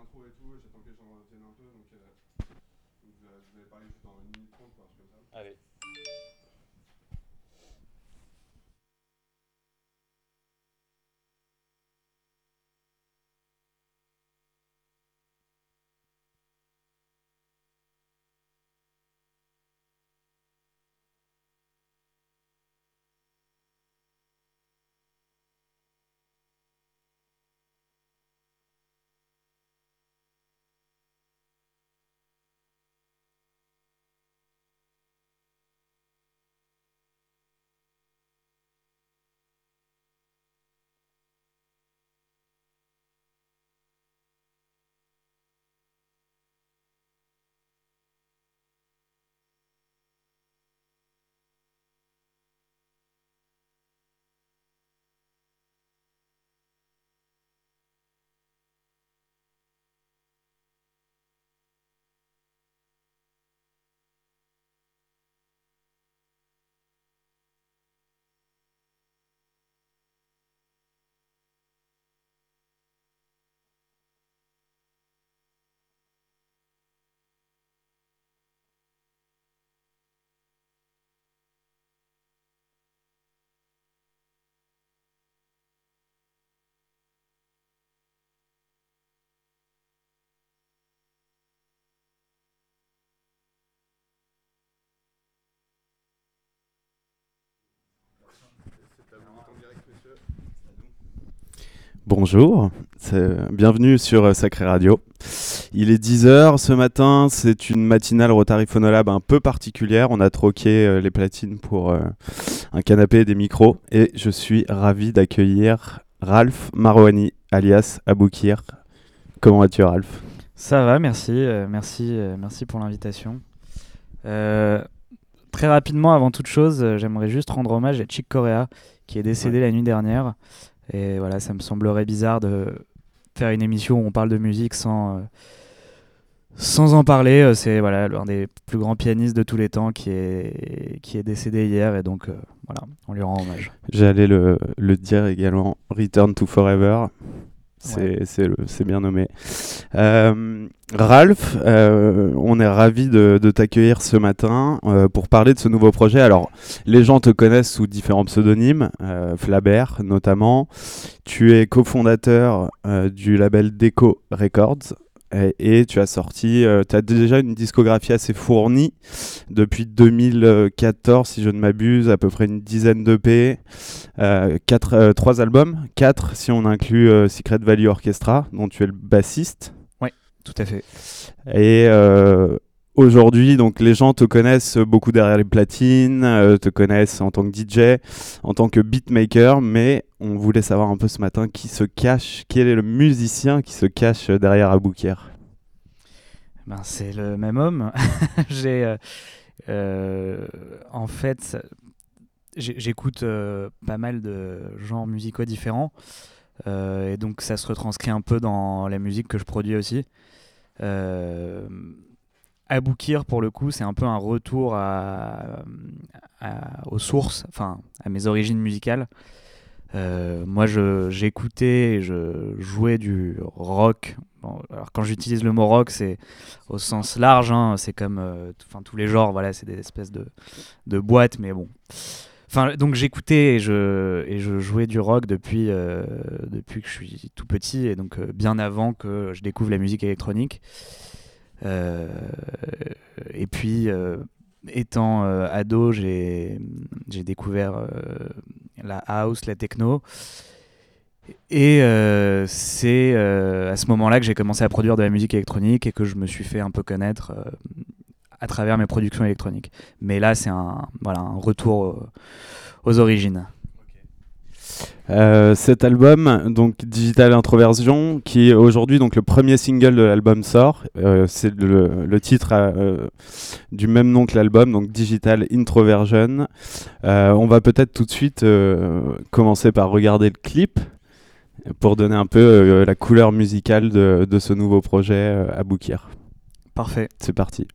intro et tout, j'attends que les gens un peu, donc, euh, je vais parler juste dans une minute trente, quoi, comme ça. Allez. Bonjour, bienvenue sur euh, Sacré Radio. Il est 10h ce matin, c'est une matinale Rotary Phonolab un peu particulière. On a troqué euh, les platines pour euh, un canapé et des micros et je suis ravi d'accueillir Ralph Marouani alias Aboukir. Comment vas-tu Ralph? Ça va, merci. merci, merci pour l'invitation. Très rapidement, avant toute chose, j'aimerais juste rendre hommage à Chick Corea, qui est décédé la nuit dernière. Et voilà, ça me semblerait bizarre de faire une émission où on parle de musique sans, euh, sans en parler. Euh, C'est voilà, l'un des plus grands pianistes de tous les temps qui est, qui est décédé hier. Et donc, euh, voilà, on lui rend hommage. J'allais le, le dire également, Return to Forever. C'est bien nommé. Euh, Ralph, euh, on est ravi de, de t'accueillir ce matin euh, pour parler de ce nouveau projet. Alors, les gens te connaissent sous différents pseudonymes, Flabert notamment. Tu es cofondateur du label Deco Records. Et, et tu as sorti, tu as déjà une discographie assez fournie depuis 2014, si je ne m'abuse, à peu près une dizaine d'EP, euh, quatre, euh, trois albums, quatre si on inclut euh, Secret Valley Orchestra, dont tu es le bassiste. Tout à fait. Et euh, aujourd'hui, donc les gens te connaissent beaucoup derrière les platines, euh, te connaissent en tant que DJ, en tant que beatmaker, mais on voulait savoir un peu ce matin qui se cache, quel est le musicien qui se cache derrière Aboukir. Ben, c'est le même homme. j'ai, euh, euh, en fait, j'écoute pas mal de genres musicaux différents. et donc, ça se retranscrit un peu dans la musique que je produis aussi. Aboukir, pour le coup, c'est un peu un retour aux sources, enfin, à mes origines musicales. Euh, moi, j'écoutais et je jouais du rock. Alors, quand j'utilise le mot rock, c'est au sens large. hein, c'est comme euh, tous les genres, voilà, c'est des espèces de, de boîtes, mais bon. Enfin, donc j'écoutais et je, et je jouais du rock depuis, euh, depuis que je suis tout petit, et donc euh, bien avant que je découvre la musique électronique. Euh, et puis, euh, étant euh, ado, j'ai découvert la house, la techno. Et c'est à ce moment-là que j'ai commencé à produire de la musique électronique et que je me suis fait un peu connaître à travers mes productions électroniques. Mais là, c'est un, voilà, un retour aux origines. Euh, cet album, donc Digital Introversion, qui est aujourd'hui donc le premier single de l'album sort. Euh, c'est le, le titre euh, du même nom que l'album, donc Digital Introversion. On va peut-être tout de suite commencer par regarder le clip pour donner un peu la couleur musicale de, de ce nouveau projet à Boukir. Parfait. C'est parti.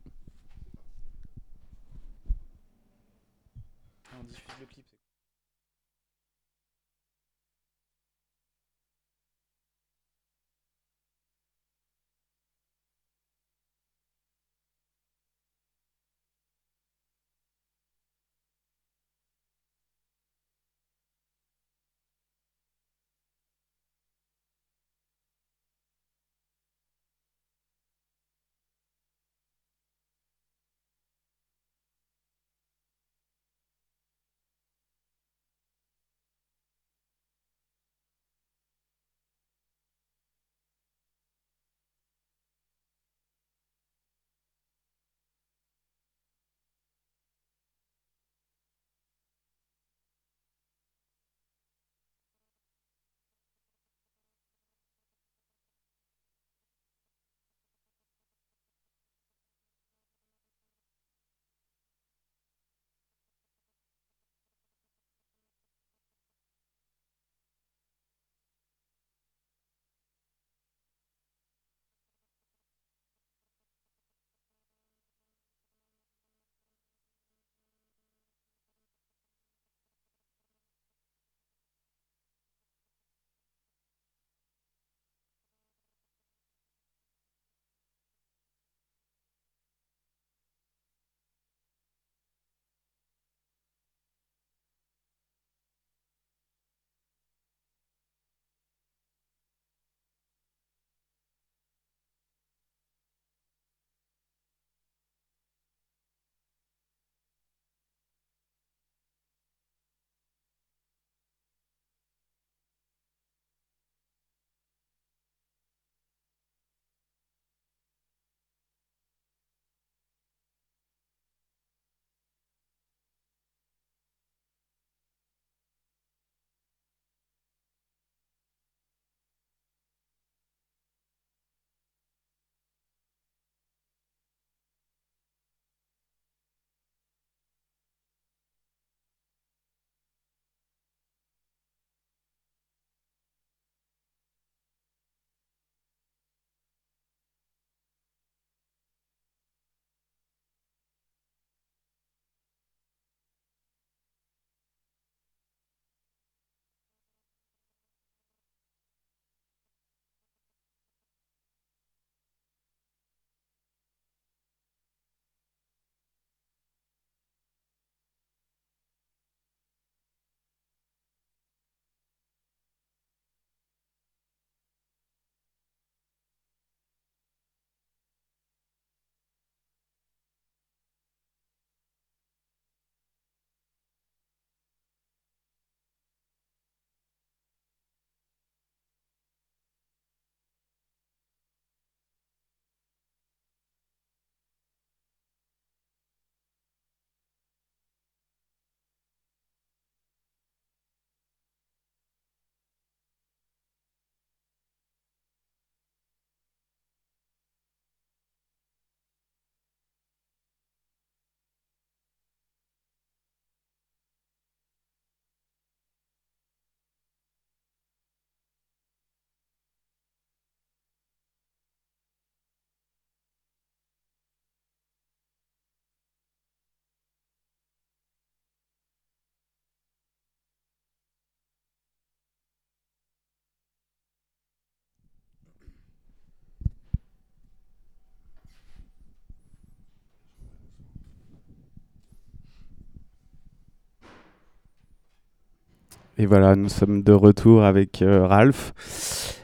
Et voilà, nous sommes de retour avec euh, Ralph.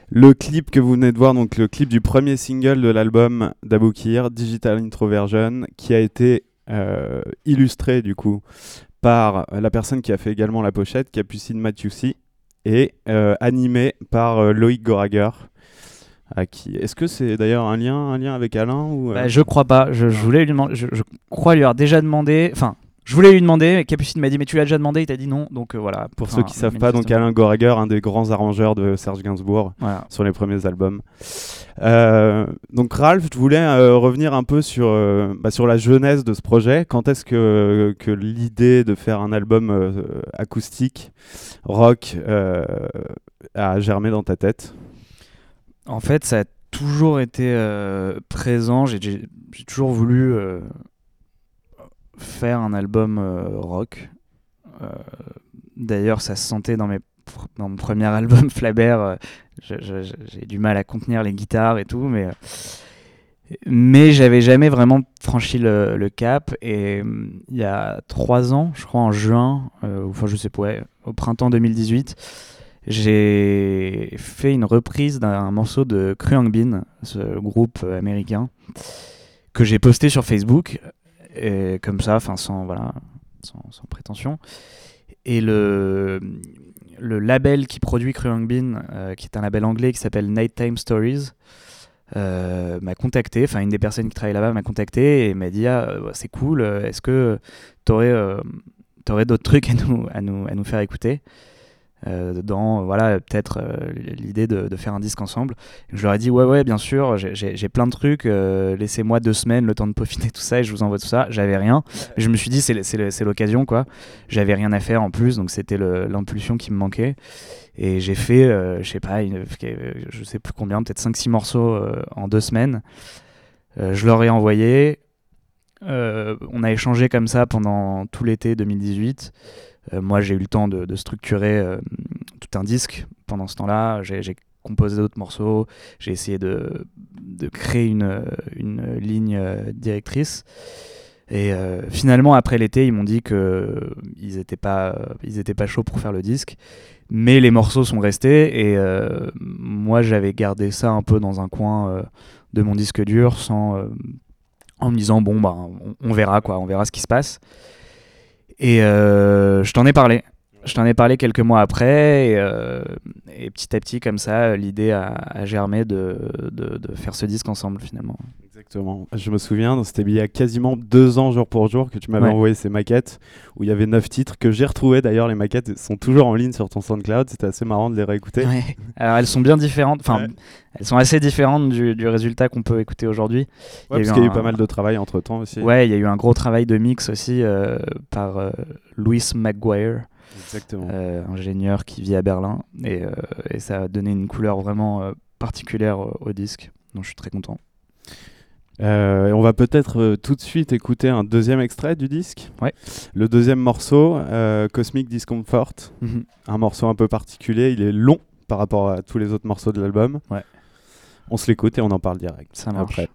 Le clip que vous venez de voir, donc le clip du premier single de l'album d'Aboukir, Digital Introversion, qui a été euh, illustré du coup par la personne qui a fait également la pochette, Capucine Mathieusi, et euh, animé par Loïc Gorager. Qui... Est-ce que c'est d'ailleurs un lien, un lien avec Alain Bah, je crois pas. Je, voulais je crois lui avoir déjà demandé. Enfin, je voulais lui demander. mais Capucine m'a dit, mais tu l'as déjà demandé. Il t'a dit non. Donc euh, voilà. Pour Enfin, ceux qui savent pas, donc. Alain Gorager, un des grands arrangeurs de Serge Gainsbourg Voilà. sur les premiers albums. Euh, donc Ralph, je voulais euh, revenir un peu sur, bah, sur la jeunesse de ce projet. Quand est-ce que, que l'idée de faire un album acoustique, rock, a germé dans ta tête? En fait, ça a toujours été présent. J'ai- toujours voulu faire un album euh, rock. Euh, D'ailleurs, ça se sentait dans, mes dans mon premier album, Flabert. euh, J'ai du mal à contenir les guitares et tout, mais, mais j'avais jamais vraiment franchi le, cap. Et il y a trois ans, je crois en juin, enfin je sais pas, ouais, au printemps 2018, j'ai fait une reprise d'un morceau de Kruang Bin, ce groupe américain, que j'ai posté sur Facebook, comme ça, enfin sans, voilà, sans, prétention. Et le, le label qui produit Kruang Bin, euh, qui est un label anglais qui s'appelle Nighttime Stories, euh, m'a contacté, enfin une des personnes qui travaille là-bas m'a contacté et m'a dit ah, euh, c'est cool, est-ce que tu aurais, d'autres trucs à nous, à nous, à nous faire écouter? Dans voilà peut-être euh, l'idée de, de faire un disque ensemble. Je leur ai dit ouais ouais bien sûr j'ai- plein de trucs, euh, laissez-moi deux semaines le temps de peaufiner tout ça et je vous envoie tout ça. J'avais rien, mais je me suis dit c'est l'occasion quoi. J'avais rien à faire en plus donc c'était l'impulsion qui me manquait et j'ai fait euh, je sais pas une- je sais plus combien peut-être 5-6 morceaux euh, en deux semaines. Euh, je leur ai envoyé. Euh, on a échangé comme ça pendant tout l'été 2018. Euh, moi, j'ai eu le temps de, structurer euh, tout un disque pendant ce temps-là. J'ai composé d'autres morceaux. J'ai essayé de, créer une, ligne euh, directrice. Et finalement, après l'été, ils m'ont dit qu'ils n'étaient pas, chauds pour faire le disque. Mais les morceaux sont restés. Et moi, j'avais gardé ça un peu dans un coin de mon disque dur sans, en me disant, bon, bah, on verra, quoi, on verra ce qui se passe. Et euh, je t'en ai parlé. Je t'en ai parlé quelques mois après, et, euh, et petit à petit, comme ça, l'idée a, germé de, de faire ce disque ensemble finalement. Exactement. Je me souviens, c'était il y a quasiment deux ans, jour pour jour, que tu m'avais Ouais. envoyé ces maquettes où il y avait neuf titres que j'ai retrouvés. D'ailleurs, les maquettes sont toujours en ligne sur ton SoundCloud. C'était assez marrant de les réécouter. Ouais. Alors elles sont bien différentes, enfin, Ouais. elles sont assez différentes du, du résultat qu'on peut écouter aujourd'hui. Il y a Ouais, eu parce qu'il y a eu un- pas mal de travail entre temps aussi. Ouais, il y a eu un gros travail de mix aussi euh, par euh, Louis McGuire, Exactement. euh, ingénieur qui vit à Berlin, et, euh, et ça a donné une couleur vraiment particulière au, au disque. Donc je suis très content. Euh, et on va peut-être euh, tout de suite écouter un deuxième extrait du disque. Ouais. Le deuxième morceau, euh, Cosmic Discomfort, Mhm. un morceau un peu particulier. Il est long par rapport à tous les autres morceaux de l'album. Ouais. On se l'écoute et on en parle direct. Ça marche. Après.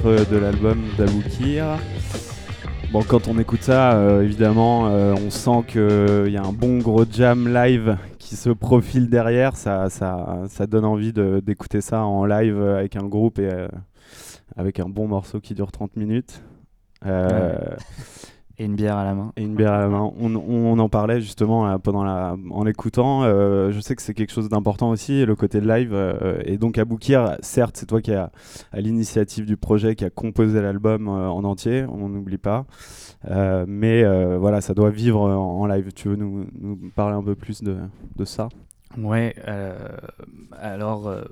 Titre de l'album d'Aboukir. Bon, quand on écoute ça, euh, évidemment, euh, on sent qu'il y a un bon gros jam live qui se profile derrière. Ça, ça, ça donne envie d'écouter ça en live avec un groupe et euh, avec un bon morceau qui dure 30 minutes. Et une bière à la main. Et une bière à la main. On, on en parlait justement là, pendant la, en l'écoutant. Euh, je sais que c'est quelque chose d'important aussi, le côté live. Euh, et donc, Aboukir, certes, c'est toi qui as à l'initiative du projet, qui a composé l'album euh, en entier, on n'oublie pas. Euh, mais euh, voilà, ça doit vivre en, en live. Tu veux nous, nous, parler un peu plus de, de ça? Ouais, euh, alors, euh,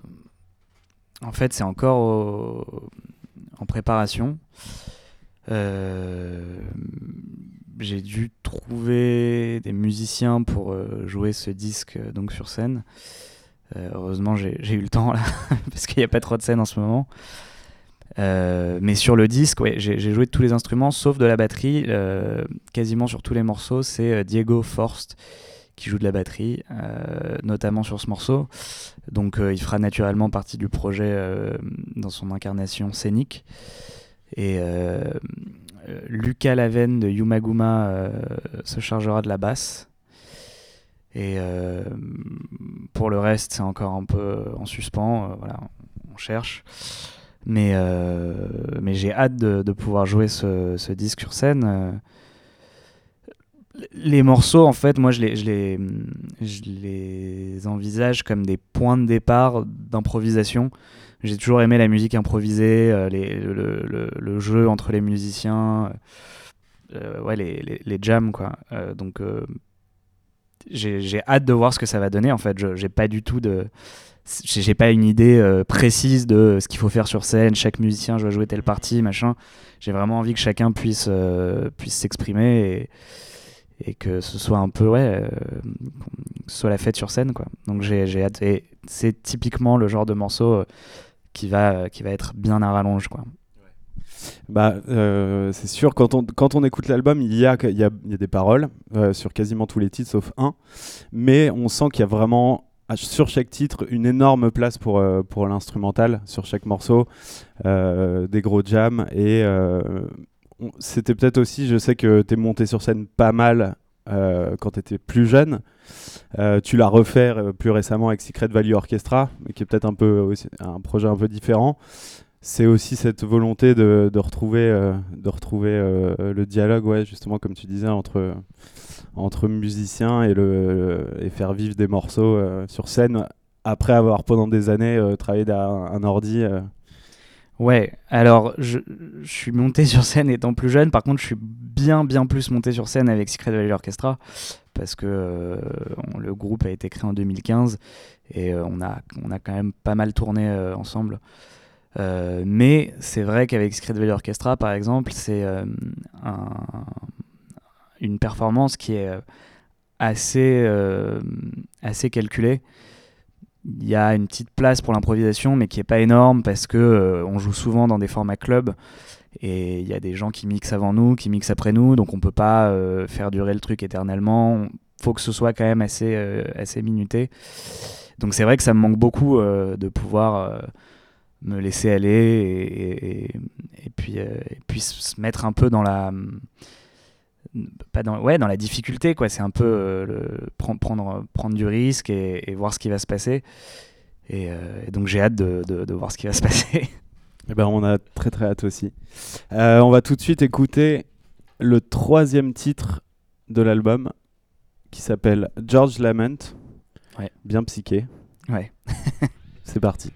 en fait, c'est encore au- en préparation. Euh, j'ai dû trouver des musiciens pour euh, jouer ce disque euh, donc sur scène. Heureusement, j'ai eu le temps parce qu'il n'y a pas trop de scènes en ce moment. Mais sur le disque, j'ai joué de tous les instruments sauf de la batterie. Quasiment sur tous les morceaux, c'est Diego Forst qui joue de la batterie, notamment sur ce morceau. Donc il fera naturellement partie du projet dans son incarnation scénique. Et euh, euh, Lucas Laven de Yumaguma euh, se chargera de la basse. Et pour le reste, c'est encore un peu en suspens. voilà, on cherche. Mais, mais j'ai hâte de, pouvoir jouer ce, ce disque sur scène. les morceaux, en fait, moi, je les, je les, je les envisage comme des points de départ d'improvisation. J'ai toujours aimé la musique improvisée, euh, le, jeu entre les musiciens, euh, ouais, les, jams, quoi. Euh, donc, euh, j'ai hâte de voir ce que ça va donner. En fait, j'ai pas du tout de, j'ai pas une idée euh, précise de ce qu'il faut faire sur scène. Chaque musicien, je dois jouer telle partie, machin. J'ai vraiment envie que chacun puisse euh, puisse s'exprimer et, que ce soit un peu ouais, euh, soit la fête sur scène, quoi. Donc j'ai hâte. Et c'est typiquement le genre de morceau euh, qui va qui va être bien à rallonge, quoi. Bah, euh, c'est sûr, quand on, quand on écoute l'album, il y a, y, a, y a des paroles euh, sur quasiment tous les titres sauf un, mais on sent qu'il y a vraiment sur chaque titre une énorme place pour, euh, pour l'instrumental, sur chaque morceau, euh, des gros jams, et euh, c'était peut-être aussi, je sais que tu es monté sur scène pas mal euh, quand tu étais plus jeune. Euh, tu l'as refait euh, plus récemment avec Secret Value Orchestra, mais qui est peut-être un peu un projet un peu différent c'est aussi cette volonté de, de retrouver, de retrouver le dialogue, ouais, justement, comme tu disais, entre, entre musiciens et, le, et faire vivre des morceaux sur scène après avoir pendant des années travaillé derrière un ordi. Ouais, alors je, suis monté sur scène étant plus jeune, par contre je suis bien bien plus monté sur scène avec Secret Valley Orchestra parce que euh, le groupe a été créé en 2015 et euh, on, a, on a quand même pas mal tourné euh, ensemble. Mais c'est vrai qu'avec Secret Valley Orchestra par exemple, c'est un- une performance qui est assez, assez calculée il y a une petite place pour l'improvisation, mais qui est pas énorme parce que euh, on joue souvent dans des formats club et il y a des gens qui mixent avant nous, qui mixent après nous, donc on peut pas euh, faire durer le truc éternellement. Faut que ce soit quand même assez euh, assez minuté. Donc c'est vrai que ça me manque beaucoup de pouvoir me laisser aller et, puis et puis se mettre un peu dans la pas dans ouais dans la difficulté quoi c'est un peu euh, le, prendre prendre prendre du risque et, et voir ce qui va se passer et, euh, et donc j'ai hâte de, de, de voir ce qui va se passer Eh ben, on a très très hâte aussi. Euh, on va tout de suite écouter le troisième titre de l'album qui s'appelle George Lament. Ouais. Bien psyché. ouais C'est parti.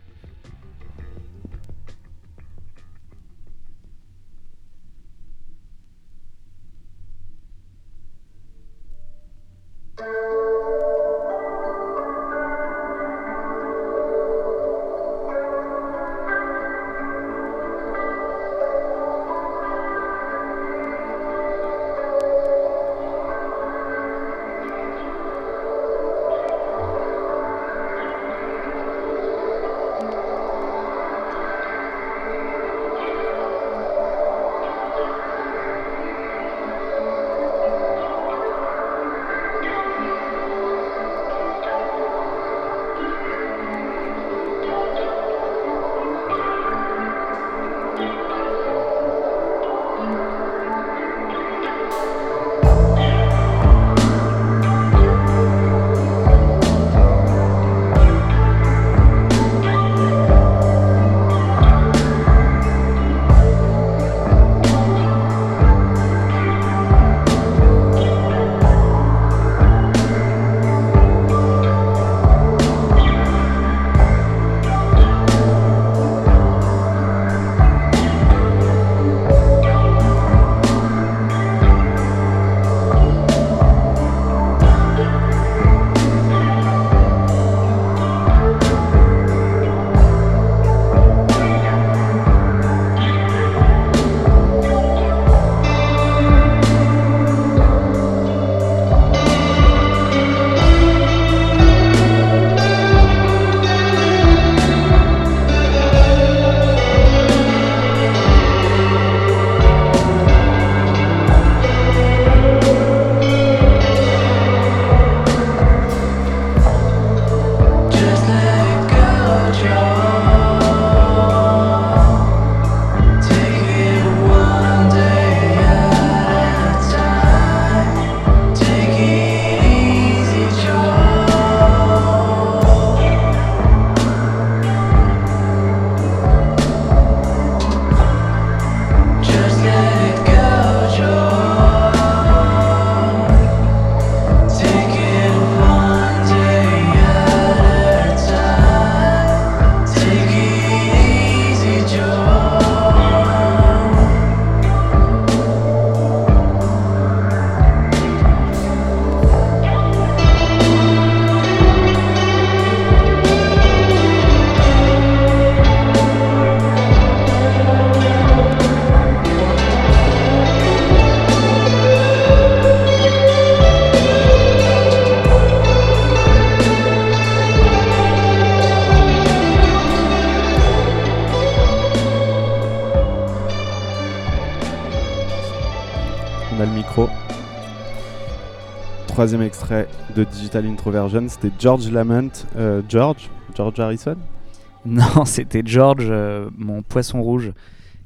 Troisième extrait de Digital Introversion, c'était George Lament. Euh, George George Harrison? Non, c'était George, euh, mon poisson rouge,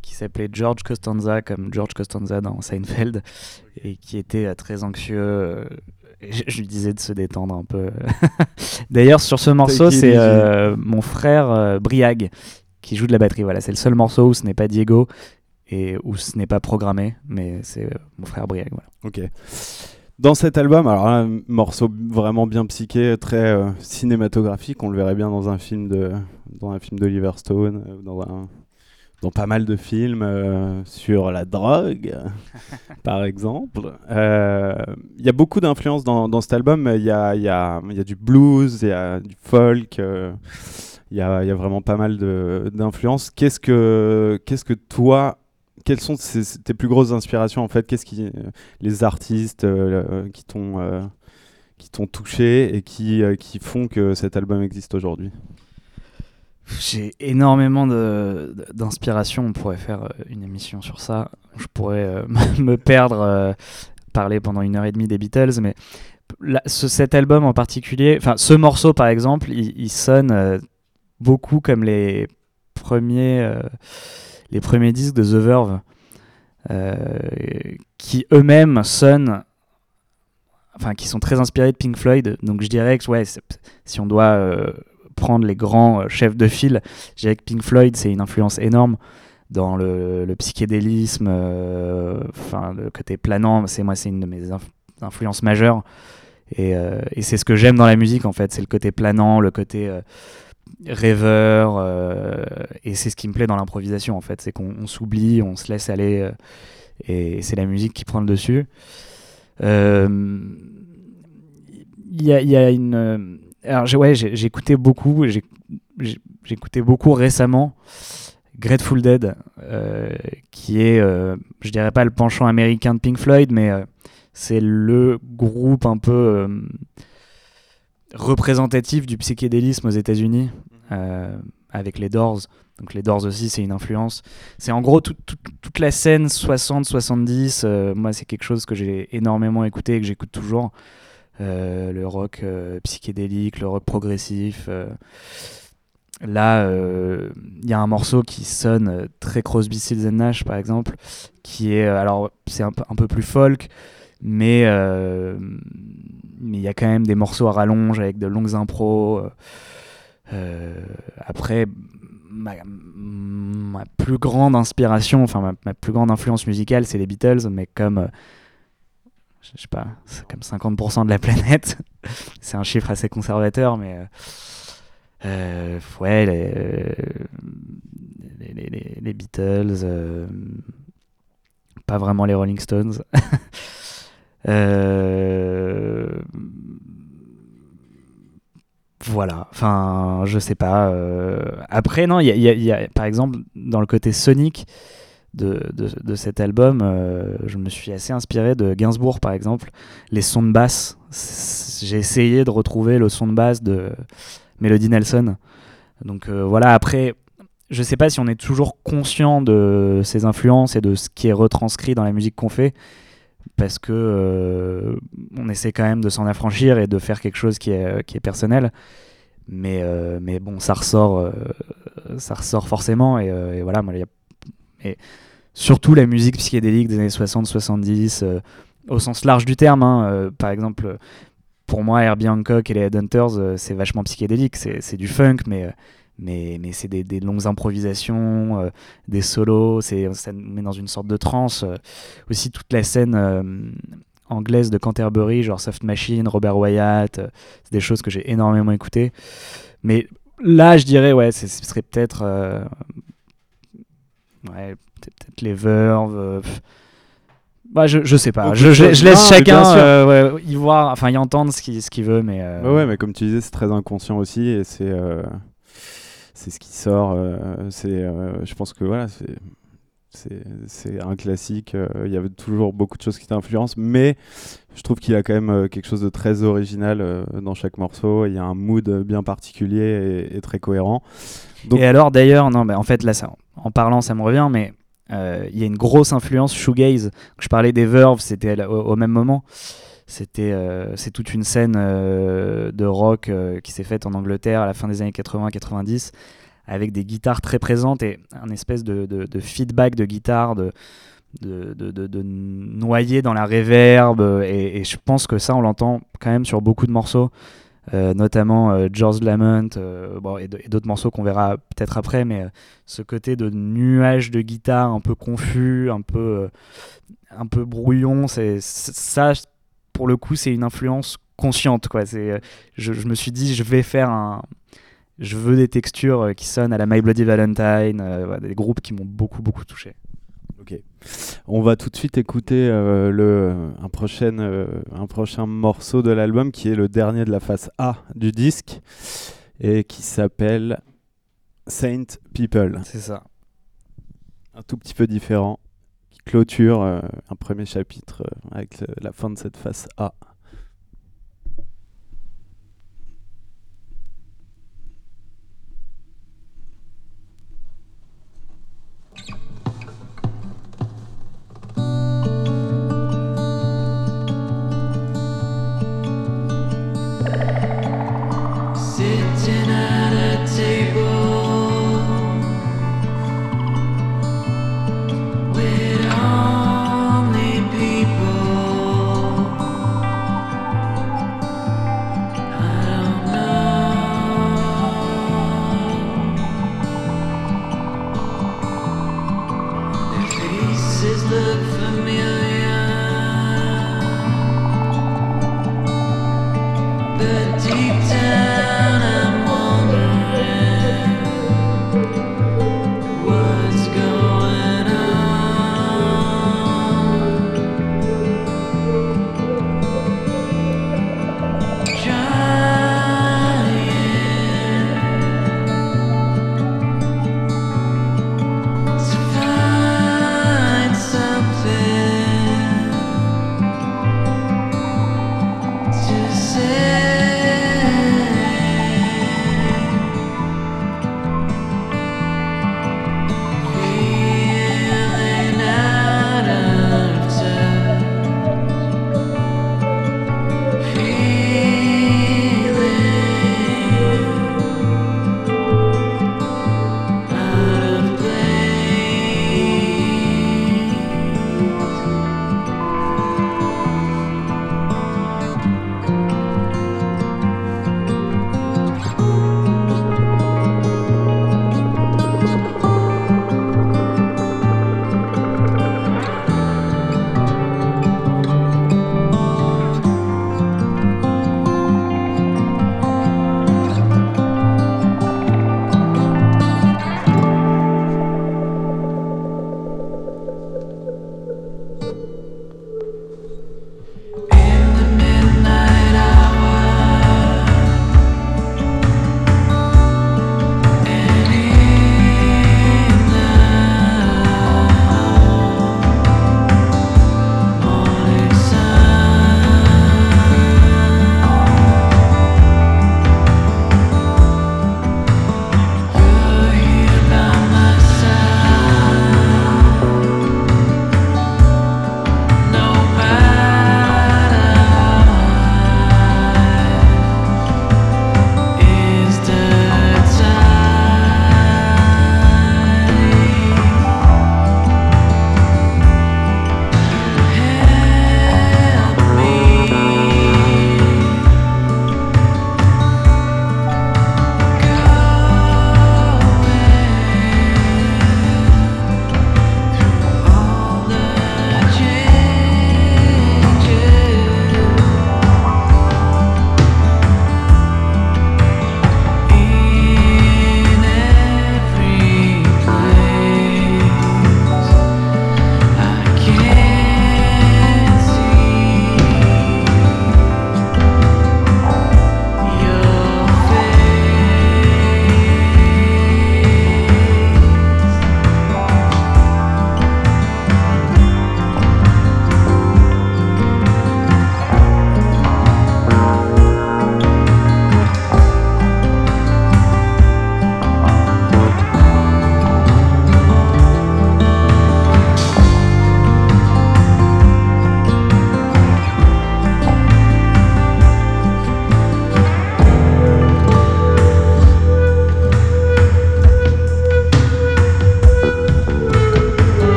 qui s'appelait George Costanza, comme George Costanza dans Seinfeld, et qui était euh, très anxieux. je, je lui disais de se détendre un peu. D'ailleurs, sur ce morceau, c'est mon frère Briag qui joue de la batterie. Voilà, c'est le seul morceau où ce n'est pas Diego et où ce n'est pas programmé, mais c'est mon frère Briag. Voilà. Ok. Dans cet album, alors là, un morceau vraiment bien psyché, très euh, cinématographique, on le verrait bien dans un film de, dans un film d'Oliver Stone, euh, dans un, dans pas mal de films euh, sur la drogue, par exemple. Il y a beaucoup d'influences dans, dans cet album. Il y a, y, a, y a du blues, il y a du folk. Il y, a, y a vraiment pas mal d'influences. Qu'est-ce que, qu'est-ce que toi, quelles sont tes plus grosses inspirations en fait? Qu'est-ce qui, les artistes euh, qui t'ont euh, qui t'ont touché et qui, euh, qui font que cet album existe aujourd'hui? J'ai énormément d'inspiration. On pourrait faire euh, une émission sur ça. Je pourrais euh, me perdre, euh, parler pendant une heure et demie des Beatles, mais cet album en particulier, enfin ce morceau par exemple, il, sonne euh, beaucoup comme les premiers, euh, les premiers disques de The Verve, euh, qui eux-mêmes sonnent, enfin qui sont très inspirés de Pink Floyd. Donc je dirais que ouais, si on doit euh, prendre les grands euh, chefs de file, je dirais que Pink Floyd c'est une influence énorme dans le, psychédélisme, enfin le côté planant. C'est moi c'est une de mes inf- influences majeures. Et, et c'est ce que j'aime dans la musique en fait, c'est le côté planant, le côté rêveur, euh, et c'est ce qui me plaît dans l'improvisation en fait, c'est qu'on on s'oublie, on se laisse aller, euh, et c'est la musique qui prend le dessus. Euh, Il y, a, une... Alors j'ai ouais, écouté beaucoup, écouté beaucoup récemment Grateful Dead, qui est, je dirais pas le penchant américain de Pink Floyd, mais c'est le groupe un peu représentatif du psychédélisme aux États-Unis, avec les Doors. Donc les Doors aussi, c'est une influence. C'est en gros tout- tout- toute la scène 60-70. euh, moi, c'est quelque chose que j'ai énormément écouté et que j'écoute toujours. Euh, le rock euh, psychédélique, le rock progressif. euh. Là, euh, il y a un morceau qui sonne euh, très Crosby, Stills and Nash, par exemple, qui est, euh, alors c'est un, un peu plus folk, mais euh, mais il y a quand même des morceaux à rallonge avec de longues impros. Euh. Après, ma, plus grande inspiration, enfin ma, plus grande influence musicale, c'est les Beatles, mais comme euh, je sais pas, c'est comme 50% de la planète. c'est un chiffre assez conservateur, mais euh, ouais, les, les, les- les- les Beatles, pas vraiment les Rolling Stones. Voilà, enfin, je sais pas. euh, Après, non, il y y y a, par exemple, dans le côté sonique de, de, de cet album, euh, je me suis assez inspiré de Gainsbourg, par exemple. Les sons de basse, j'ai essayé de retrouver le son de basse de Melody Nelson. Donc euh, voilà, après, je sais pas si on est toujours conscient de ces influences et de ce qui est retranscrit dans la musique qu'on fait parce que euh, on essaie quand même de s'en affranchir et de faire quelque chose qui est, personnel. Mais, euh, mais bon, ça ressort, euh, ça ressort forcément. Et, voilà, moi, surtout la musique psychédélique des années 60-70, euh, au sens large du terme. hein, par exemple, pour moi, Herbie Hancock et les Headhunters, c'est vachement psychédélique. C'est du funk, mais, mais, mais c'est des, des longues improvisations, euh, des solos. c'est- Ça nous met dans une sorte de transe. euh, aussi toute la scène euh, anglaise de Canterbury, genre Soft Machine, Robert Wyatt, euh, c'est des choses que j'ai énormément écoutées. Mais là, je dirais, ouais, ce serait peut-être. euh, ouais, peut-être les Verve. euh, bah, je, je sais pas. Je, laisse Non, chacun euh, ouais, y voir, enfin y entendre ce qu'il ce qu'il veut, mais. euh, Ouais, ouais, mais comme tu disais, c'est très inconscient aussi et c'est euh, c'est ce qui sort. euh, c'est, euh, je pense que voilà, c'est un classique. euh, Il y avait toujours beaucoup de choses qui t'influencent, mais je trouve qu'il y a quand même quelque chose de très original dans chaque morceau. Il y a un mood bien particulier et, très cohérent. Et alors d'ailleurs, non, mais en fait là, ça, en parlant, ça me revient, mais il y a une grosse influence shoegaze. Je parlais des Verve, c'était au, même moment. C'était, euh, toute une scène euh, de rock euh, qui s'est faite en Angleterre à la fin des années 80-90 avec des guitares très présentes et un espèce de, feedback de guitare, de, de, noyer dans la reverb. Et, je pense que ça, on l'entend quand même sur beaucoup de morceaux. Notamment George Lament bon, et d'autres morceaux qu'on verra peut-être après, mais ce côté de nuage de guitare un peu confus, un peu, un peu brouillon, c'est ça, pour le coup, c'est une influence consciente. Quoi. Je, je me suis dit, je vais faire un, je veux des textures qui sonnent à la My Bloody Valentine, euh, des groupes qui m'ont beaucoup beaucoup touché. Ok. On va tout de suite écouter euh, le, un, prochain, euh, un prochain morceau de l'album qui est le dernier de la face A du disque et qui s'appelle Saint People. C'est ça. Un tout petit peu différent clôture euh, un premier chapitre euh, avec la fin de cette face A.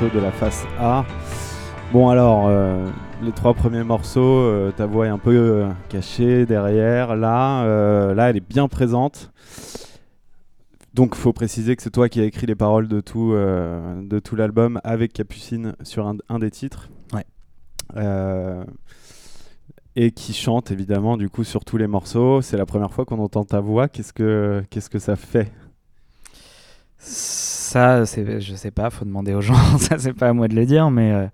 de la face A. Bon alors, euh, les trois premiers morceaux, euh, ta voix est un peu euh, cachée derrière. Là, là, elle est bien présente. Donc, faut préciser que c'est toi qui as écrit les paroles de tout, de tout l'album avec Capucine sur un, un des titres. Ouais. Et qui chante évidemment du coup sur tous les morceaux. C'est la première fois qu'on entend ta voix. Qu'est-ce que qu'est-ce que ça fait? Ça, je sais pas, faut demander aux gens. ça, c'est pas à moi de le dire, mais euh,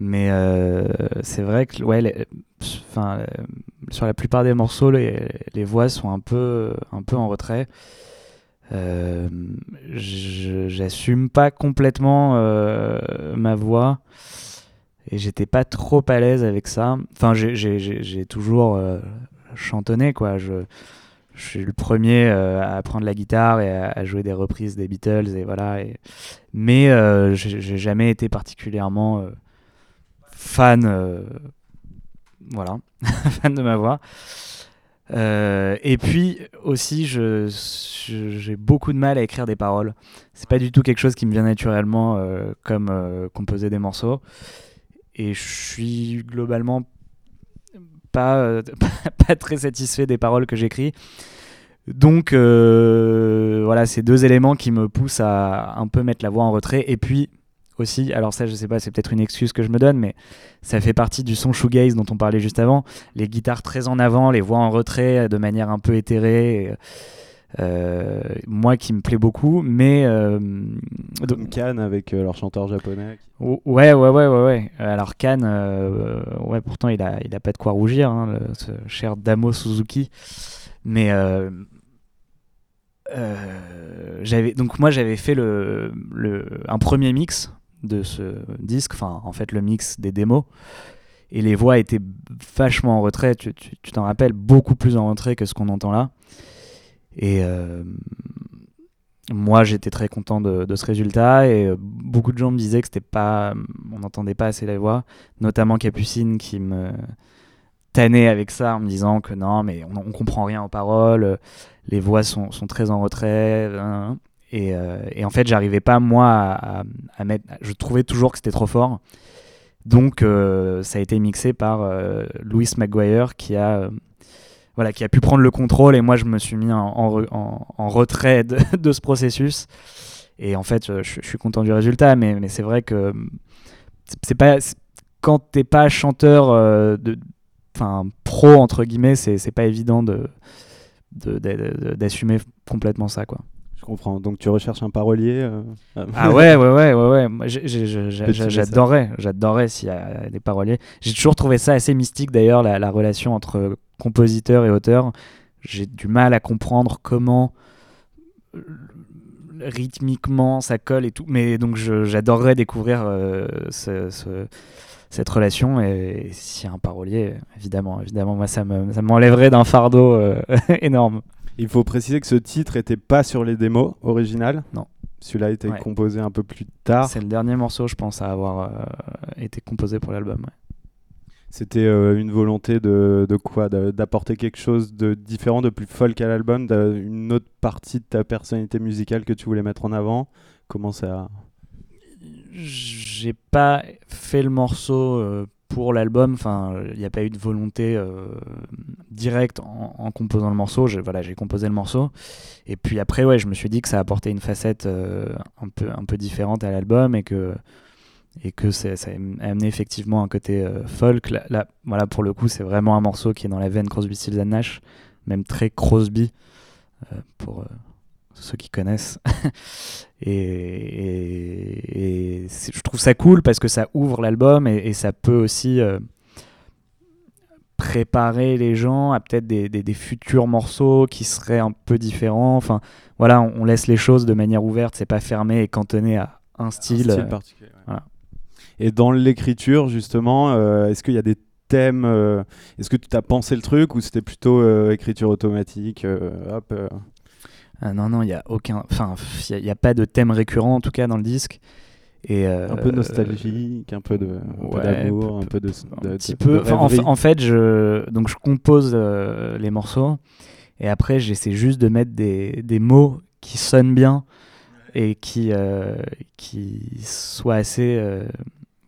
mais euh, c'est vrai que ouais, enfin, euh, sur la plupart des morceaux, les, les voix sont un peu un peu en retrait. J'assume pas complètement ma voix et j'étais pas trop à l'aise avec ça. Enfin, j'ai- toujours chantonné quoi. Je suis le premier euh, à apprendre la guitare et à, jouer des reprises des Beatles et voilà. Mais euh, j'ai jamais été particulièrement euh, fan, euh, voilà, fan de ma voix. Et puis aussi, j'ai beaucoup de mal à écrire des paroles. C'est pas du tout quelque chose qui me vient naturellement comme composer des morceaux. Et je suis globalement pas, euh, pas très satisfait des paroles que j'écris. Donc euh, voilà, c'est deux éléments qui me poussent à un peu mettre la voix en retrait. Et puis aussi, alors ça je sais pas, c'est peut-être une excuse que je me donne, mais ça fait partie du son shoegaze dont on parlait juste avant. Les guitares très en avant, les voix en retrait de manière un peu éthérée. Euh, moi qui me plaît beaucoup, mais euh, donc- Une canne avec euh, leur chanteur japonais. Ou- Ouais, ouais, ouais, ouais, ouais. Alors Khan, euh, ouais, pourtant il a, il a pas de quoi rougir, hein, le- ce cher Damo Suzuki. Mais j'avais, donc moi j'avais fait le, le, un premier mix de ce disque, enfin en fait le mix des démos. Et les voix étaient vachement en retrait, tu t'en rappelles, beaucoup plus en retrait que ce qu'on entend là. Et euh, moi, j'étais très content de, ce résultat et euh, beaucoup de gens me disaient que c'était pas, on n'entendait pas assez la voix, notamment Capucine qui me tannait avec ça en me disant que non, mais on, on comprend rien aux paroles, les voix sont, sont très en retrait. hein. Et, euh, et en fait, j'arrivais pas moi à, mettre, je trouvais toujours que c'était trop fort. Donc, ça a été mixé par euh, Louis McGuire qui a voilà, qui a pu prendre le contrôle et moi je me suis mis en, en en- en retrait de, de ce processus. Et en fait, euh, je, je suis content du résultat, mais, mais c'est vrai que c'est- c'est pas quand t'es pas chanteur euh, de, enfin pro entre guillemets, c'est pas évident de d'assumer complètement ça quoi. Je comprends. Donc tu recherches un parolier. euh, Ah ouais, ouais, ouais, ouais, ouais. J'adorais, j'adorais s'il y a des paroliers. J'ai toujours trouvé ça assez mystique d'ailleurs, la, la relation entre compositeur et auteur. J'ai du mal à comprendre comment euh, rythmiquement ça colle et tout. Mais donc j'adorerais découvrir euh, ce- ce- cette relation. Et, s'il y a un parolier, évidemment, évidemment, moi ça me- ça m'enlèverait d'un fardeau euh, énorme. Il faut préciser que ce titre était pas sur les démos originales. Non. Celui-là a été Ouais. composé un peu plus tard. C'est le dernier morceau, je pense, à avoir euh, été composé pour l'album. ouais. C'était euh, une volonté de, quoi? D'apporter quelque chose de différent, de plus folk à l'album, une autre partie de ta personnalité musicale que tu voulais mettre en avant? Comment ça j'ai pas fait le morceau euh, pour l'album. Enfin, il n'y a pas eu de volonté euh, directe en, composant le morceau. Voilà, j'ai composé le morceau. Et puis après, ouais, je me suis dit que ça apportait une facette un peu un peu différente à l'album et que et que ça a amené effectivement un côté euh, folk. Là, là, voilà, pour le coup, c'est vraiment un morceau qui est dans la veine Crosby, Stills and Nash, même très Crosby euh, pour euh, ceux qui connaissent. et et- et c'est- je trouve ça cool parce que ça ouvre l'album et, et ça peut aussi préparer les gens à peut-être des, des- des futurs morceaux qui seraient un peu différents. Enfin, voilà, on, on laisse les choses de manière ouverte, c'est pas fermé et cantonné à un style. Un euh, particulier. ouais. voilà. Et dans l'écriture, justement, euh, est-ce qu'il y a des thèmes euh, Est-ce que tu t'as pensé le truc ou c'était plutôt euh, écriture automatique hop, Ah non, non, il n'y a aucun. Enfin, il n'y a, pas de thème récurrent en tout cas dans le disque. Et, euh, Un peu nostalgique, un peu d'amour, un peu de, un petit peu. en, fait, je donc je compose euh, les morceaux et après j'essaie juste de mettre des, des mots qui sonne bien et qui, euh, qui soit assez.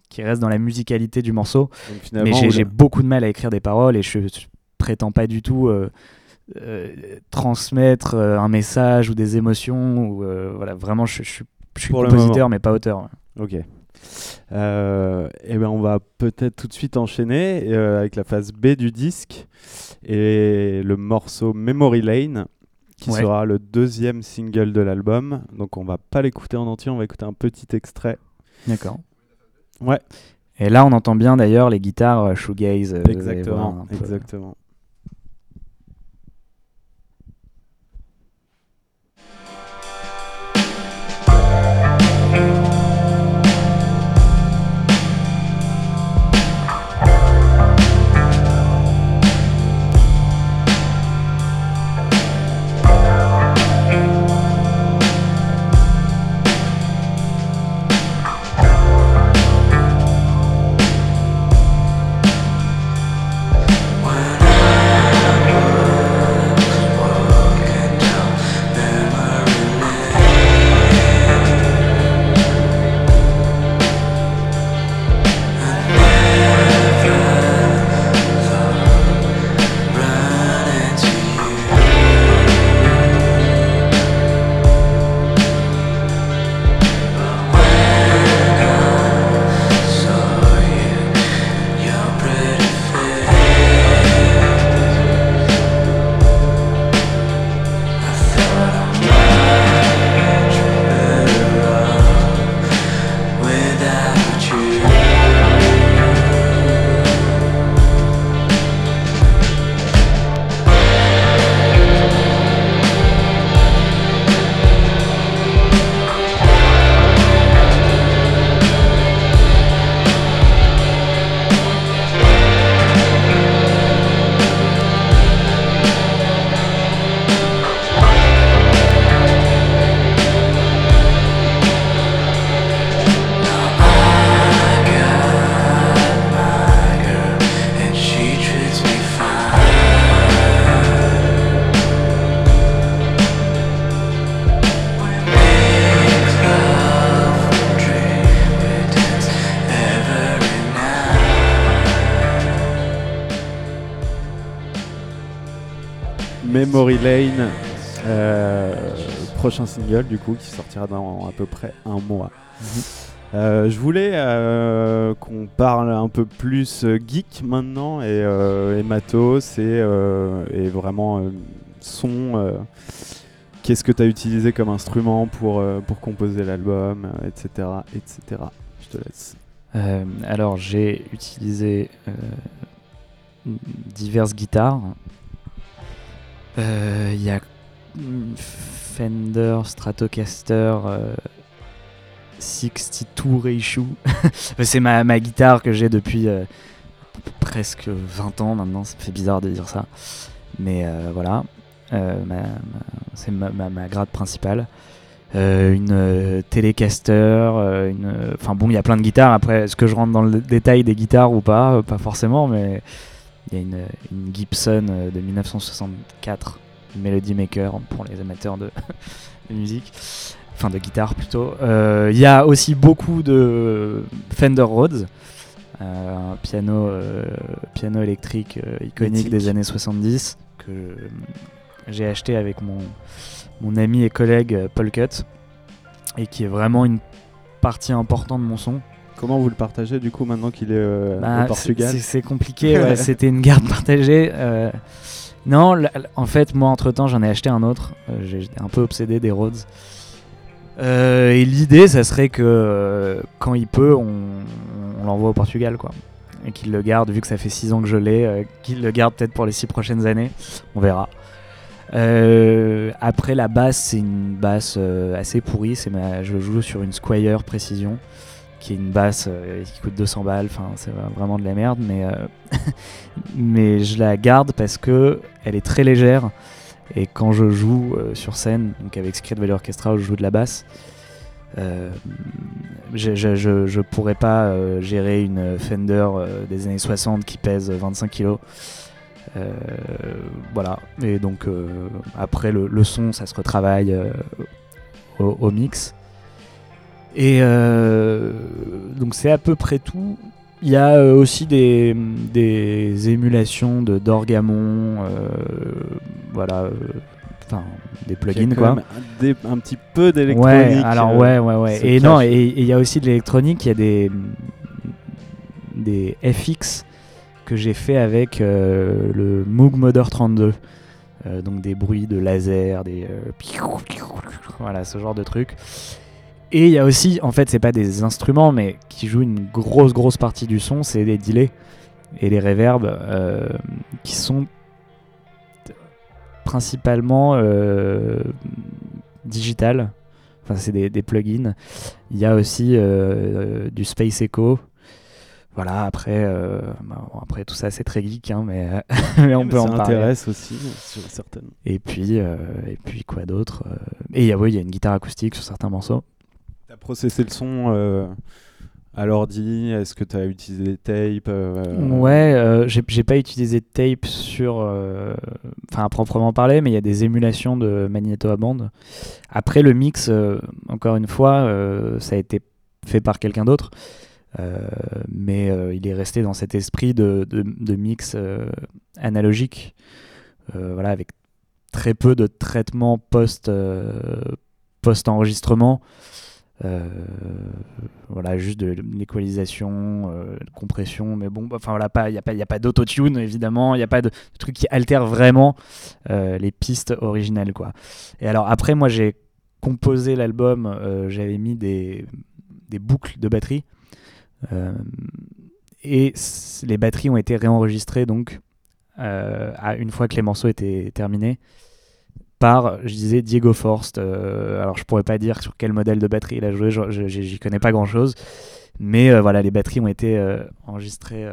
Qui reste dans la musicalité du morceau. Mais j'ai beaucoup de mal à écrire des paroles et je, je prétends pas du tout euh, euh, transmettre euh, un message ou des émotions. Ou, voilà, vraiment, je, je suis, je suis Pour le compositeur, mais pas auteur. Ok. Euh, et ben on va peut-être tout de suite enchaîner euh, avec la phase B du disque et le morceau Memory Lane qui Ouais. sera le deuxième single de l'album. Donc on va pas l'écouter en entier, on va écouter un petit extrait. D'accord. Ouais. Et là, on entend bien d'ailleurs les guitares euh, shoegaze. euh, exactement, exactement. Memory Lane, euh, prochain single du coup qui sortira dans à peu près un mois. Euh, je voulais euh, qu'on parle un peu plus geek maintenant et, euh, et matos et, et vraiment son. Qu'est-ce que tu as utilisé comme instrument pour, pour composer l'album, etc., etc. Je te laisse. Alors, j'ai utilisé diverses guitares. Euh, Il y a Fender Stratocaster euh, 62 Reissue. C'est ma, ma guitare que j'ai depuis euh, presque 20 ans maintenant. Ça fait bizarre de dire ça. Mais euh, voilà. Euh, c'est ma, ma- ma grade principale. Euh, une euh, Telecaster, euh, une, euh, enfin bon, il y a plein de guitares. Après, est-ce que je rentre dans le détail des guitares ou pas? Euh, Pas forcément, mais il y a une, une Gibson euh, de 1964, une Melody Maker pour les amateurs de, de musique, enfin de guitare plutôt. Euh, Il y a aussi beaucoup de Fender Rhodes, euh, un piano, euh, piano électrique euh, iconique Mythique. des années 70 que j'ai acheté avec mon, mon ami et collègue Paul Cut et qui est vraiment une partie importante de mon son. Comment vous le partagez du coup maintenant qu'il est euh, Bah, au Portugal c'est- compliqué, ouais, c'était une garde partagée. euh, non, en fait, moi, entre-temps, j'en ai acheté un autre. Euh, j'ai- J'étais un peu obsédé des Rhodes. Euh, et l'idée, ça serait que euh, quand il peut, on, on l'envoie au Portugal, quoi. Et qu'il le garde, vu que ça fait 6 ans que je l'ai, qu'il le garde peut-être pour les 6 prochaines années. On verra. Euh, après, la basse, c'est une basse euh, assez pourrie. C'est ma, je joue sur une Squire Précision qui est une basse euh, qui coûte 200 balles, enfin c'est vraiment de la merde, mais, euh, mais je la garde parce que elle est très légère et quand je joue euh, sur scène, donc avec Secret Valley Orchestra où je joue de la basse, je, je, je, pourrais pas gérer une Fender des années 60 qui pèse 25 kg. Euh, voilà. Et donc après le, le son, ça se retravaille au mix. Et euh, donc c'est à peu près tout. Il y a euh, aussi des, des émulations de d'Orgamon, euh, voilà, enfin des plugins quoi. un, des- un petit peu d'électronique. Ouais, alors ouais, ouais, ouais. Et non, cache. et et il y a aussi de l'électronique, il y a des des FX que j'ai fait avec euh, le Moog Modder 32. Euh, donc des bruits de laser, des euh, voilà ce genre de trucs. Et il y a aussi, en fait, c'est pas des instruments, mais qui jouent une grosse grosse partie du son, c'est les delays et les reverbs euh, qui sont principalement euh, digital. Enfin, c'est des, des plugins. Il y a aussi euh, du Space Echo. Voilà, après, euh, bah, bon, après tout ça c'est très geek, hein, mais, mais on Mais peut en ça parler. intéresse aussi, sur certaines. Et puis, euh, et puis quoi d'autre euh, Et il y a une guitare acoustique sur certains morceaux. T'as processé le son euh, à l'ordi? Est-ce que t'as utilisé des tapes euh, Ouais, euh, j'ai pas utilisé de tape sur, euh, enfin à proprement parler, mais il y a des émulations de magnéto à bande. Après le mix, encore une fois, ça a été fait par quelqu'un d'autre, mais il est resté dans cet esprit de, de- mix analogique, voilà, avec très peu de traitement post post enregistrement. Euh, voilà, juste de l'équalisation, euh, de compression, mais bon, enfin voilà, il n'y a pas, y a pas d'autotune évidemment, il n'y a pas de truc qui altère vraiment euh, les pistes originales quoi. Et alors après, moi j'ai composé l'album, euh, j'avais mis des, boucles de batterie euh, et les batteries ont été réenregistrées donc euh, à une fois que les morceaux étaient terminés par, je disais, Diego Forst. Euh, alors, je pourrais pas dire sur quel modèle de batterie il a joué, j'y connais pas grand chose. Mais euh, voilà, les batteries ont été euh, enregistrées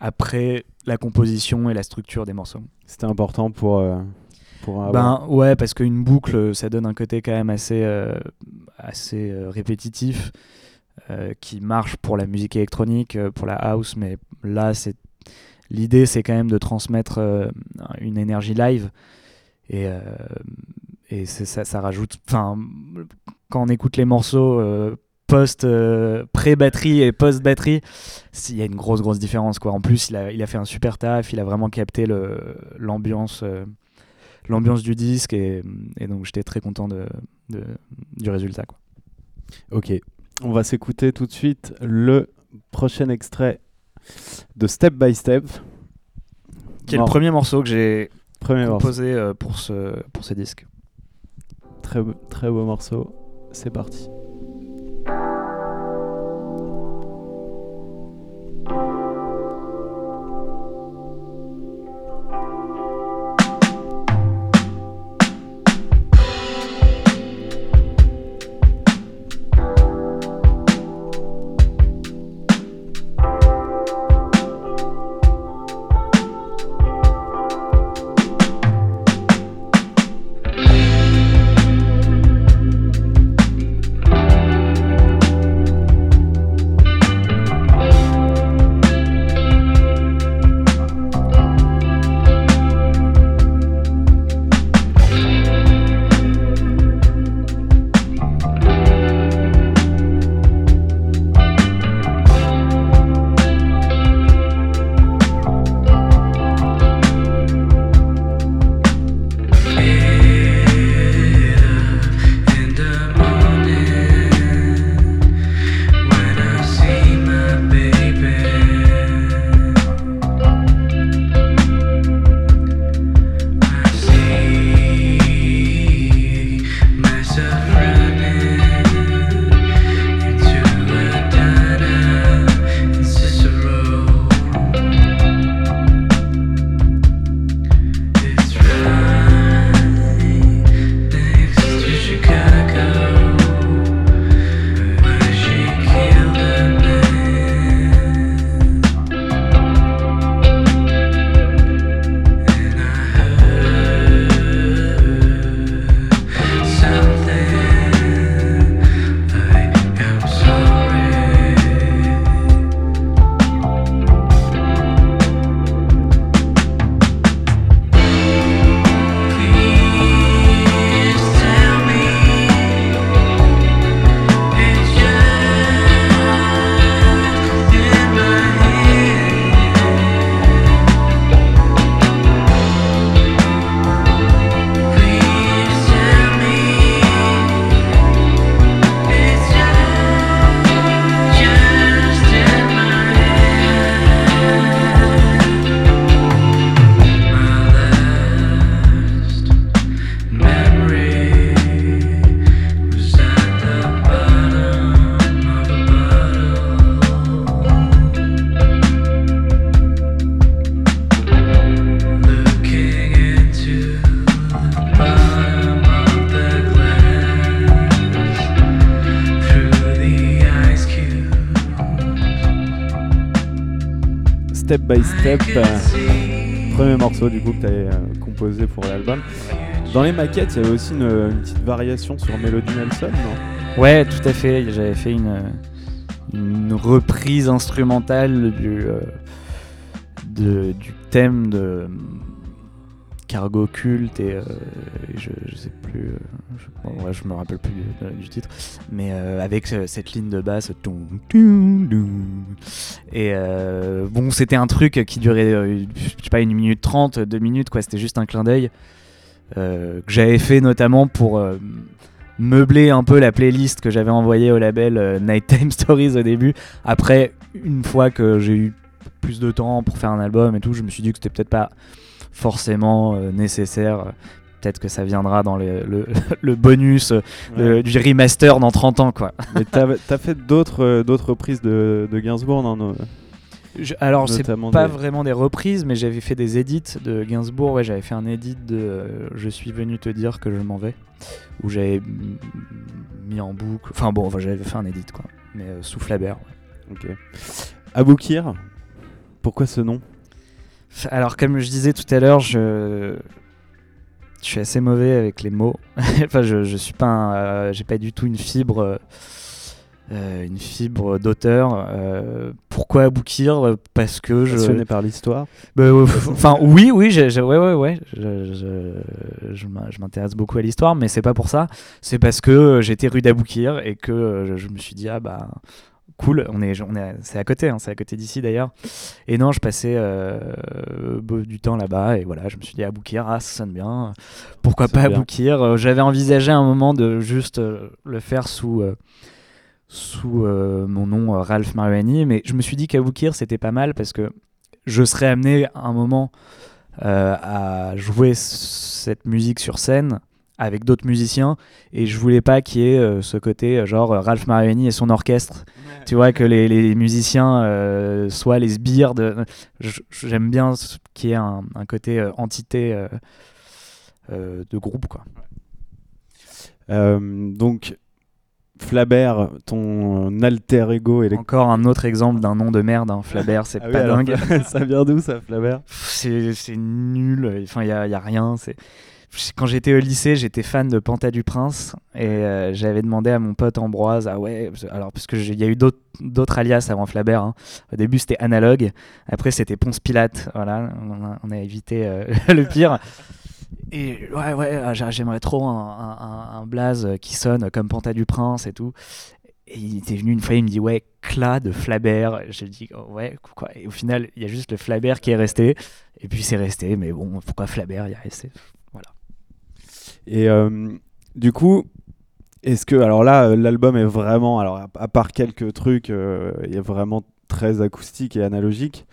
après la composition et la structure des morceaux. C'était important pour, pour avoir- Ben ouais, parce qu'une boucle, ça donne un côté quand même assez, assez répétitif, qui marche pour la musique électronique, pour la house, mais là, c'est l'idée, c'est quand même de transmettre une énergie live, et, euh, et c'est- ça, ça rajoute, enfin, quand on écoute les morceaux euh, post euh, pré-batterie et post-batterie, il y a une grosse grosse différence quoi. En plus, il a, il a fait un super taf, il a vraiment capté le l'ambiance euh, l'ambiance du disque et, et donc j'étais très content de, de- du résultat quoi. Ok, on va s'écouter tout de suite le prochain extrait de Step by Step. Qui est le premier morceau que j'ai premier morceau. composé euh, pour ce pour ce disque. Très, très beau morceau. C'est parti. Euh, premier morceau du coup que tu avais composé pour l'album. Dans les maquettes, il y avait aussi une, petite variation sur Melody Nelson, non? Ouais, tout à fait. J'avais fait une, reprise instrumentale du, euh, du thème de Cargo Culte et euh, je, sais plus, euh, je, me rappelle plus du, titre, mais euh, avec cette ligne de basse. Et bon, c'était un truc qui durait, je sais pas, une minute trente, deux minutes, quoi. C'était juste un clin d'œil que j'avais fait notamment pour meubler un peu la playlist que j'avais envoyée au label Nighttime Stories au début. Après, une fois que j'ai eu plus de temps pour faire un album et tout, je me suis dit que c'était peut-être pas forcément euh, nécessaire. Peut-être que ça viendra dans les- le, le bonus euh, du remaster dans 30 ans, quoi. Mais t'as as fait d'autres euh, d'autres reprises de, de Gainsbourg, non, Je- alors, c'est pas des- vraiment des reprises, mais j'avais fait des edits de Gainsbourg. Ouais, j'avais fait un edit de euh, Je suis venu te dire que je m'en vais, où j'avais mis en boucle. Enfin bon, enfin, j'avais fait un edit, quoi. Mais euh, sous Flabert. ouais. Ok. Aboukir, pourquoi ce nom? Alors, comme je disais tout à l'heure, je. Je suis assez mauvais avec les mots. enfin, je, je suis pas un, euh, j'ai pas du tout une fibre, euh, euh, une fibre d'auteur. Euh, pourquoi Aboukir Parce que je. Passionné par l'histoire? Bah, Enfin, oui, oui, j'ai- j'ai- ouais, ouais, ouais. Je, je- je m'in- je m'intéresse beaucoup à l'histoire, mais c'est pas pour ça. C'est parce que j'étais rue d'Aboukir et que je, je me suis dit, ah bah, cool, on est, on est, c'est à côté, hein, c'est à côté d'ici d'ailleurs. Et non, je passais euh, du temps là-bas et voilà, je me suis dit, Aboukir, ah, ça sonne bien. Pourquoi pas bien. Aboukir? Euh, J'avais envisagé un moment de juste euh, le faire sous. sous euh, mon nom euh, Ralph Mariani, mais je me suis dit qu'Aboukir c'était pas mal parce que je serais amené à un moment euh, à jouer cette musique sur scène avec d'autres musiciens. Et je voulais pas qu'il y ait euh, ce côté euh, genre euh, Ralph Mariani et son orchestre. Tu vois que les, les musiciens euh, soient les sbires de j'aime bien qu'il y ait un, un côté euh, entité de groupe quoi. Donc, Flabert, ton alter ego électrique. encore un autre exemple d'un nom de merde hein. Flabert c'est Ah pas dingue. ça vient d'où ça, Flabert c'est c'est nul enfin il y a, y a rien c'est quand j'étais au lycée j'étais fan de Panta du Prince et euh, j'avais demandé à mon pote Ambroise ah ouais alors parce que j'ai- il y a eu d'autres alias avant Flabert hein. au début c'était Analogue après c'était Ponce Pilate voilà on a, on a évité euh, le pire et ouais ouais ah, j'a- j'aimerais trop un, un, un- blaze qui sonne comme Panta du Prince et tout et il était venu une fois, il me dit ouais, Cla de Flabert. J'ai dit oh, ouais, quoi? Et au final, il y a juste le Flabert qui est resté. Et puis c'est resté, mais bon, pourquoi Flabert il est resté? Et euh, du coup, est-ce que. Alors là, euh, l'album est vraiment. Alors, à, part quelques trucs, euh, il est vraiment très acoustique et analogique.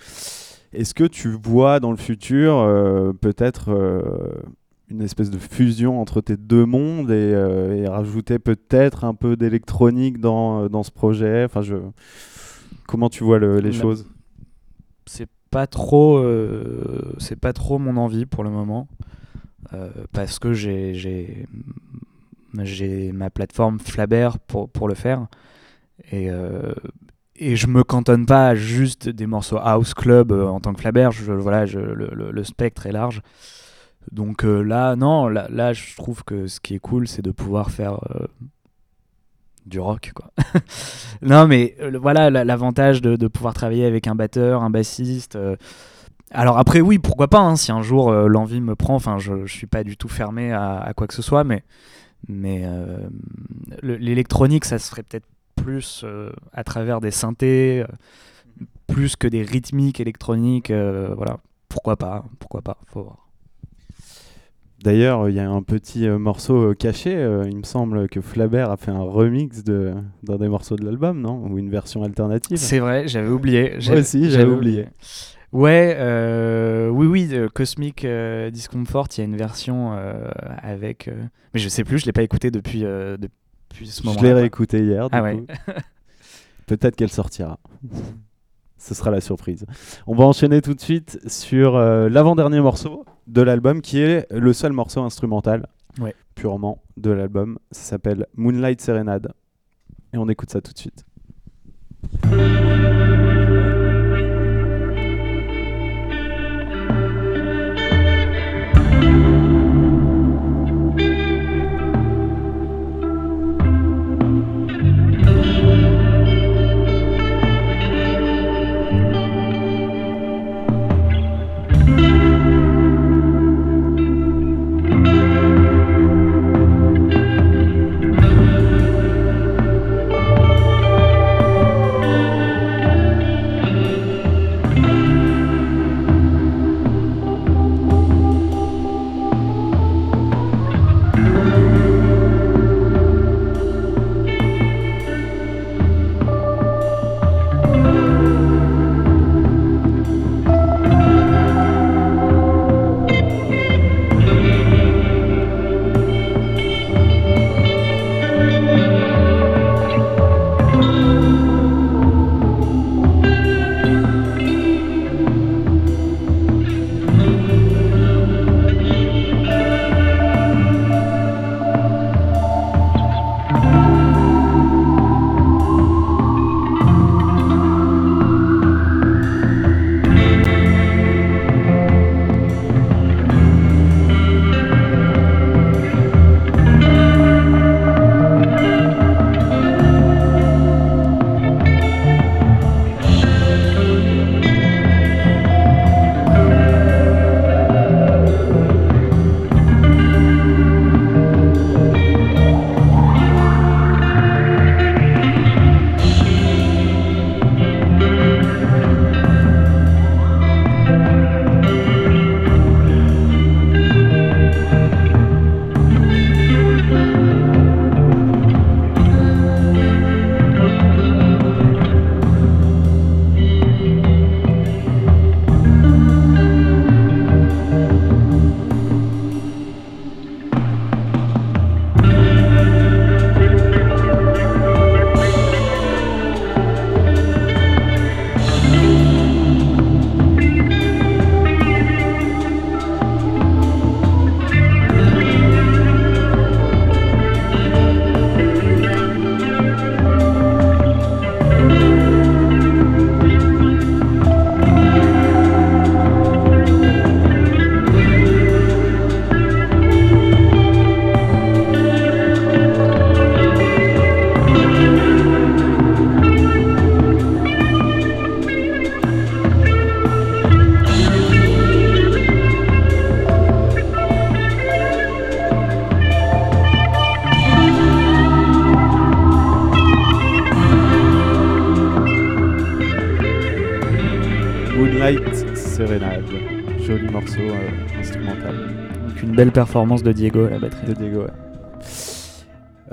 Est-ce que tu vois dans le futur euh, peut-être euh, une espèce de fusion entre tes deux mondes et, euh, et rajouter peut-être un peu d'électronique dans, euh, dans ce projet? Enfin, je... Comment tu vois le- les choses? C'est pas trop, euh, c'est pas trop mon envie pour le moment, euh, parce que j'ai ma plateforme Flabert pour pour le faire et euh, et je me cantonne pas à juste des morceaux house club euh, en tant que Flabert. Je, voilà, je- le, le- spectre est large. Donc euh, là, non, là, je trouve que ce qui est cool, c'est de pouvoir faire euh, du rock, quoi. non, mais euh, voilà, la- l'avantage de pouvoir travailler avec un batteur, un bassiste. Alors après, oui, pourquoi pas, hein, si un jour euh, l'envie me prend. Enfin, je, je suis pas du tout fermé à, à quoi que ce soit, mais mais euh, le- l'électronique, ça se ferait peut-être plus euh, à travers des synthés, plus que des rythmiques électroniques. voilà, pourquoi pas, pourquoi pas, faut voir. D'ailleurs, il y a un petit morceau caché. il me semble que Flabert a fait un remix de- d'un des morceaux de l'album, non? Ou une version alternative? C'est vrai, j'avais oublié. Moi aussi, j'avais oublié. Ouais, euh, oui, oui, de Cosmic euh, Discomfort, il y a une version euh, avec. euh, mais je sais plus, je l'ai pas écouté depuis, euh, depuis ce moment. Je l'ai réécouté hier. Ah ouais. Peut-être qu'elle sortira. Ce sera la surprise. On va enchaîner tout de suite sur euh, l'avant-dernier morceau de l'album, qui est le seul morceau instrumental, Ouais. purement de l'album. Ça s'appelle Moonlight Serenade. Et on écoute ça tout de suite. Une belle performance de Diego à la batterie. de Diego. ouais.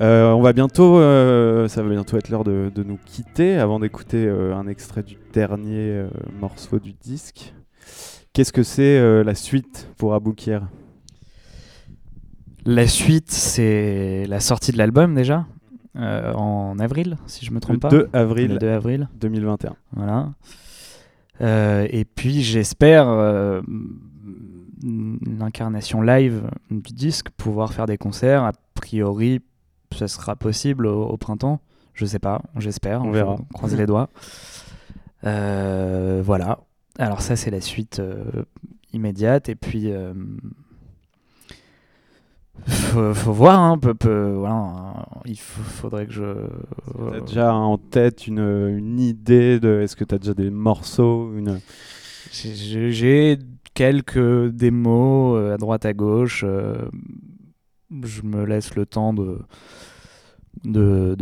Euh, on va bientôt, euh, ça va bientôt être l'heure de, de nous quitter avant d'écouter euh, un extrait du dernier morceau du disque. Qu'est-ce que c'est la suite pour Aboukir La suite, c'est la sortie de l'album déjà, en avril, si je me Le trompe pas. 2 avril Le 2 avril. 2021. Voilà. Et puis j'espère l'incarnation live du disque, pouvoir faire des concerts. A priori, ce sera possible au, au printemps. Je sais pas, j'espère. On verra. croiser les doigts. Euh, voilà. Alors ça, c'est la suite euh, immédiate. Et puis, euh, faut, faut voir. Hein, peu, peu- voilà, hein, il faut- faudrait que je. T'as déjà en tête une, une idée de. Est-ce que t'as déjà des morceaux une... J'ai quelques démos euh, à droite à gauche. euh, je me laisse le temps de de,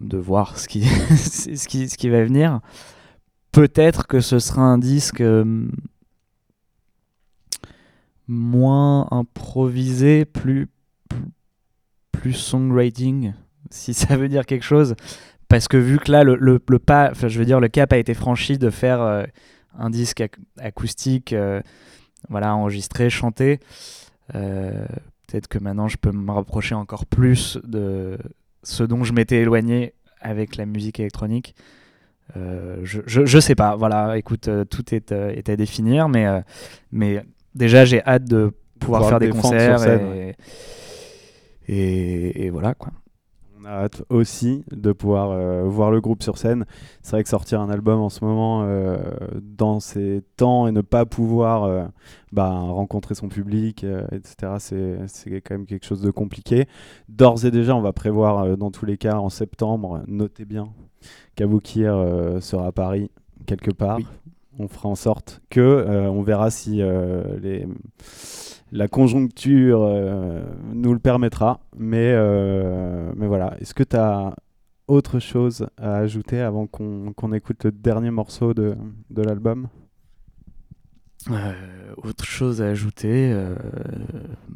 de, voir ce qui, ce, qui, ce qui va venir. Peut-être que ce sera un disque euh, moins improvisé, plus, plus, plus songwriting, si ça veut dire quelque chose. Parce que vu que là, le, le, pas, enfin, je veux dire, le cap a été franchi de faire un disque ac- acoustique, euh, voilà, enregistré, chanté. Euh, Peut-être que maintenant je peux me rapprocher encore plus de ce dont je m'étais éloigné avec la musique électronique. Euh, je, je, je sais pas, voilà, écoute, euh, tout est, euh, est à définir, mais, mais déjà j'ai hâte de pouvoir, pouvoir faire des concerts sur scène, et, ouais. et, et voilà quoi. On a hâte aussi de pouvoir euh, voir le groupe sur scène. C'est vrai que sortir un album en ce moment euh, dans ces temps et ne pas pouvoir euh, bah, rencontrer son public, etc., c'est quand même quelque chose de compliqué. D'ores et déjà, on va prévoir dans tous les cas en septembre, notez bien qu'Aboukir euh, sera à Paris quelque part. Oui. On fera en sorte que on verra si les la conjoncture euh, nous le permettra. Mais, euh, mais voilà, est-ce que tu as autre chose à ajouter avant qu'on qu'on écoute le dernier morceau de, de l'album? Euh, autre chose à ajouter,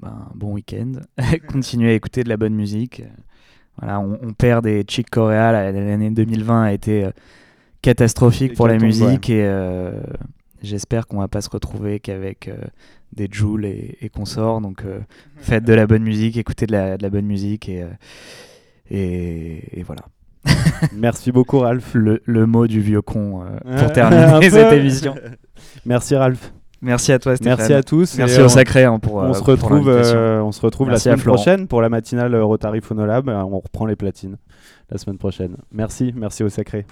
ben, bon week-end, continuer à écouter de la bonne musique. Voilà, on, on perd des Chick Corea, la- l'année 2020 a été catastrophique pour la musique et j'espère qu'on va pas se retrouver qu'avec des Jules et, et consorts. Donc euh, faites de la bonne musique, écoutez de la, de la bonne musique et, euh, et, et voilà. Merci beaucoup, Ralph. Le, le mot du vieux con euh, pour terminer cette émission. Merci, Ralph. Merci à toi Stéphane. Merci à tous. Merci au on- Sacré hein, pour, On euh, se retrouve, euh, on se retrouve la Merci semaine prochaine pour la matinale Rotary Phonolab. On reprend les platines la semaine prochaine. Merci, merci au Sacré.